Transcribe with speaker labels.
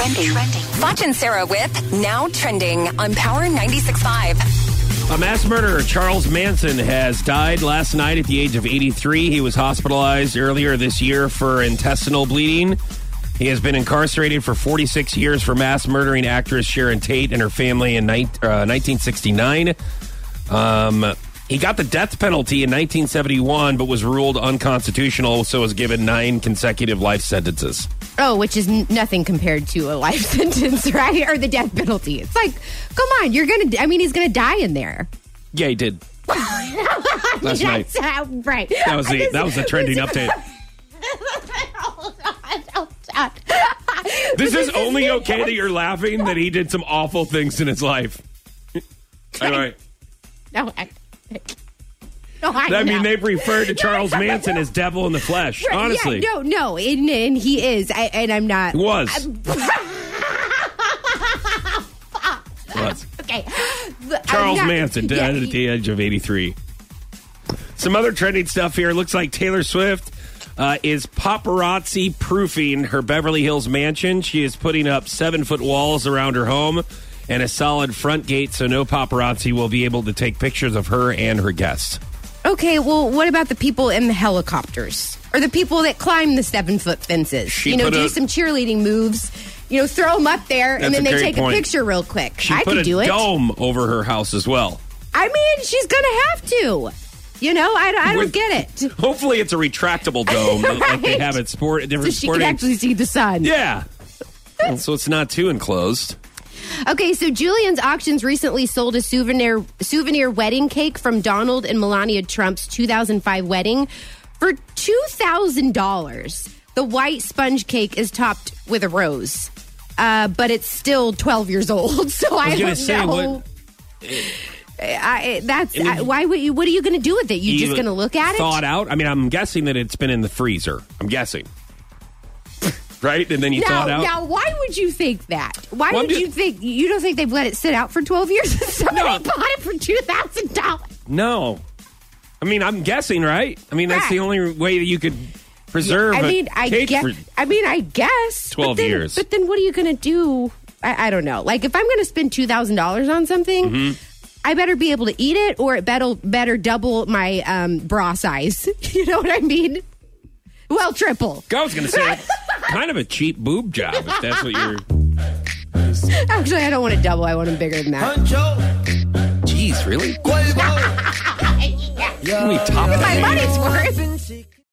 Speaker 1: trending. Foch and Sarah with Now Trending on Power 96.5.
Speaker 2: A mass murderer, Charles Manson, has died last night at the age of 83. He was hospitalized earlier this year for intestinal bleeding. He has been incarcerated for 46 years for mass murdering actress Sharon Tate and her family in ni- uh, 1969. Um, he got the death penalty in 1971, but was ruled unconstitutional, so was given nine consecutive life sentences.
Speaker 3: Oh, which is n- nothing compared to a life sentence, right? Or the death penalty. It's like, come on, you're gonna. I mean, he's gonna die in there.
Speaker 2: Yeah, he did. Last night.
Speaker 3: That's, uh, right.
Speaker 2: That was the that was the trending update.
Speaker 3: Hold on, hold on.
Speaker 2: This is only okay that you're laughing that he did some awful things in his life. All right.
Speaker 3: No, I, no, I,
Speaker 2: I mean,
Speaker 3: know.
Speaker 2: they referred to Charles Manson as devil in the flesh.
Speaker 3: Right,
Speaker 2: Honestly,
Speaker 3: yeah, no, no, and, and he is, I, and I'm not.
Speaker 2: He was. Was.
Speaker 3: Okay,
Speaker 2: Charles
Speaker 3: not-
Speaker 2: Manson
Speaker 3: yeah,
Speaker 2: died at the age of 83. Some other trending stuff here. Looks like Taylor Swift uh, is paparazzi proofing her Beverly Hills mansion. She is putting up seven foot walls around her home and a solid front gate so no paparazzi will be able to take pictures of her and her guests.
Speaker 3: Okay, well, what about the people in the helicopters or the people that climb the seven foot fences?
Speaker 2: She
Speaker 3: you know, do
Speaker 2: a-
Speaker 3: some cheerleading moves. You know, throw them up there, and then they take
Speaker 2: point.
Speaker 3: a picture real quick.
Speaker 2: She
Speaker 3: I could do it.
Speaker 2: dome over her house as well.
Speaker 3: I mean, she's gonna have to. You know, I, I don't
Speaker 2: With-
Speaker 3: get it.
Speaker 2: Hopefully, it's a retractable dome like they
Speaker 3: Right.
Speaker 2: have at sport
Speaker 3: So
Speaker 2: different
Speaker 3: she can actually see the sun.
Speaker 2: yeah, so it's not too enclosed.
Speaker 3: Okay, so Julien's Auctions recently sold a souvenir souvenir wedding cake from Donald and Melania Trump's 2005 wedding for two thousand dollars. The white sponge cake is topped with a rose, uh, but it's still 12 years old. So I,
Speaker 2: was gonna
Speaker 3: don't
Speaker 2: say,
Speaker 3: know.
Speaker 2: what-
Speaker 3: I, that's
Speaker 2: I mean,
Speaker 3: I, why would you? What are you going to do with it? You're just going to look at it?
Speaker 2: Thawed out. I mean, I'm guessing that it's been in the freezer. I'm guessing. Right, and then you
Speaker 3: Now,
Speaker 2: thawed out.
Speaker 3: now, why would you think that? Why
Speaker 2: Well,
Speaker 3: would you think you don't think they've let it sit out for 12 years? Somebody
Speaker 2: No.
Speaker 3: bought it for two thousand dollars.
Speaker 2: no, I mean, I'm guessing, right? I mean, that's
Speaker 3: Right.
Speaker 2: the only way that you could preserve.
Speaker 3: I
Speaker 2: a
Speaker 3: mean, I guess. I mean, I guess.
Speaker 2: 12
Speaker 3: but then,
Speaker 2: years.
Speaker 3: But then, what are you going to do? I, I don't know. Like, if I'm going to spend two thousand dollars on something,
Speaker 2: Mm-hmm.
Speaker 3: I better be able to eat it, or it better better double my um, bra size. you know what I mean? Well, triple.
Speaker 2: I was going to say, kind of a cheap boob job if that's what you're.
Speaker 3: Actually, I don't want it double. I want them bigger than that.
Speaker 2: Jeez, really?
Speaker 4: Quavo.
Speaker 2: Can we top
Speaker 3: My
Speaker 2: that?
Speaker 3: money's worth.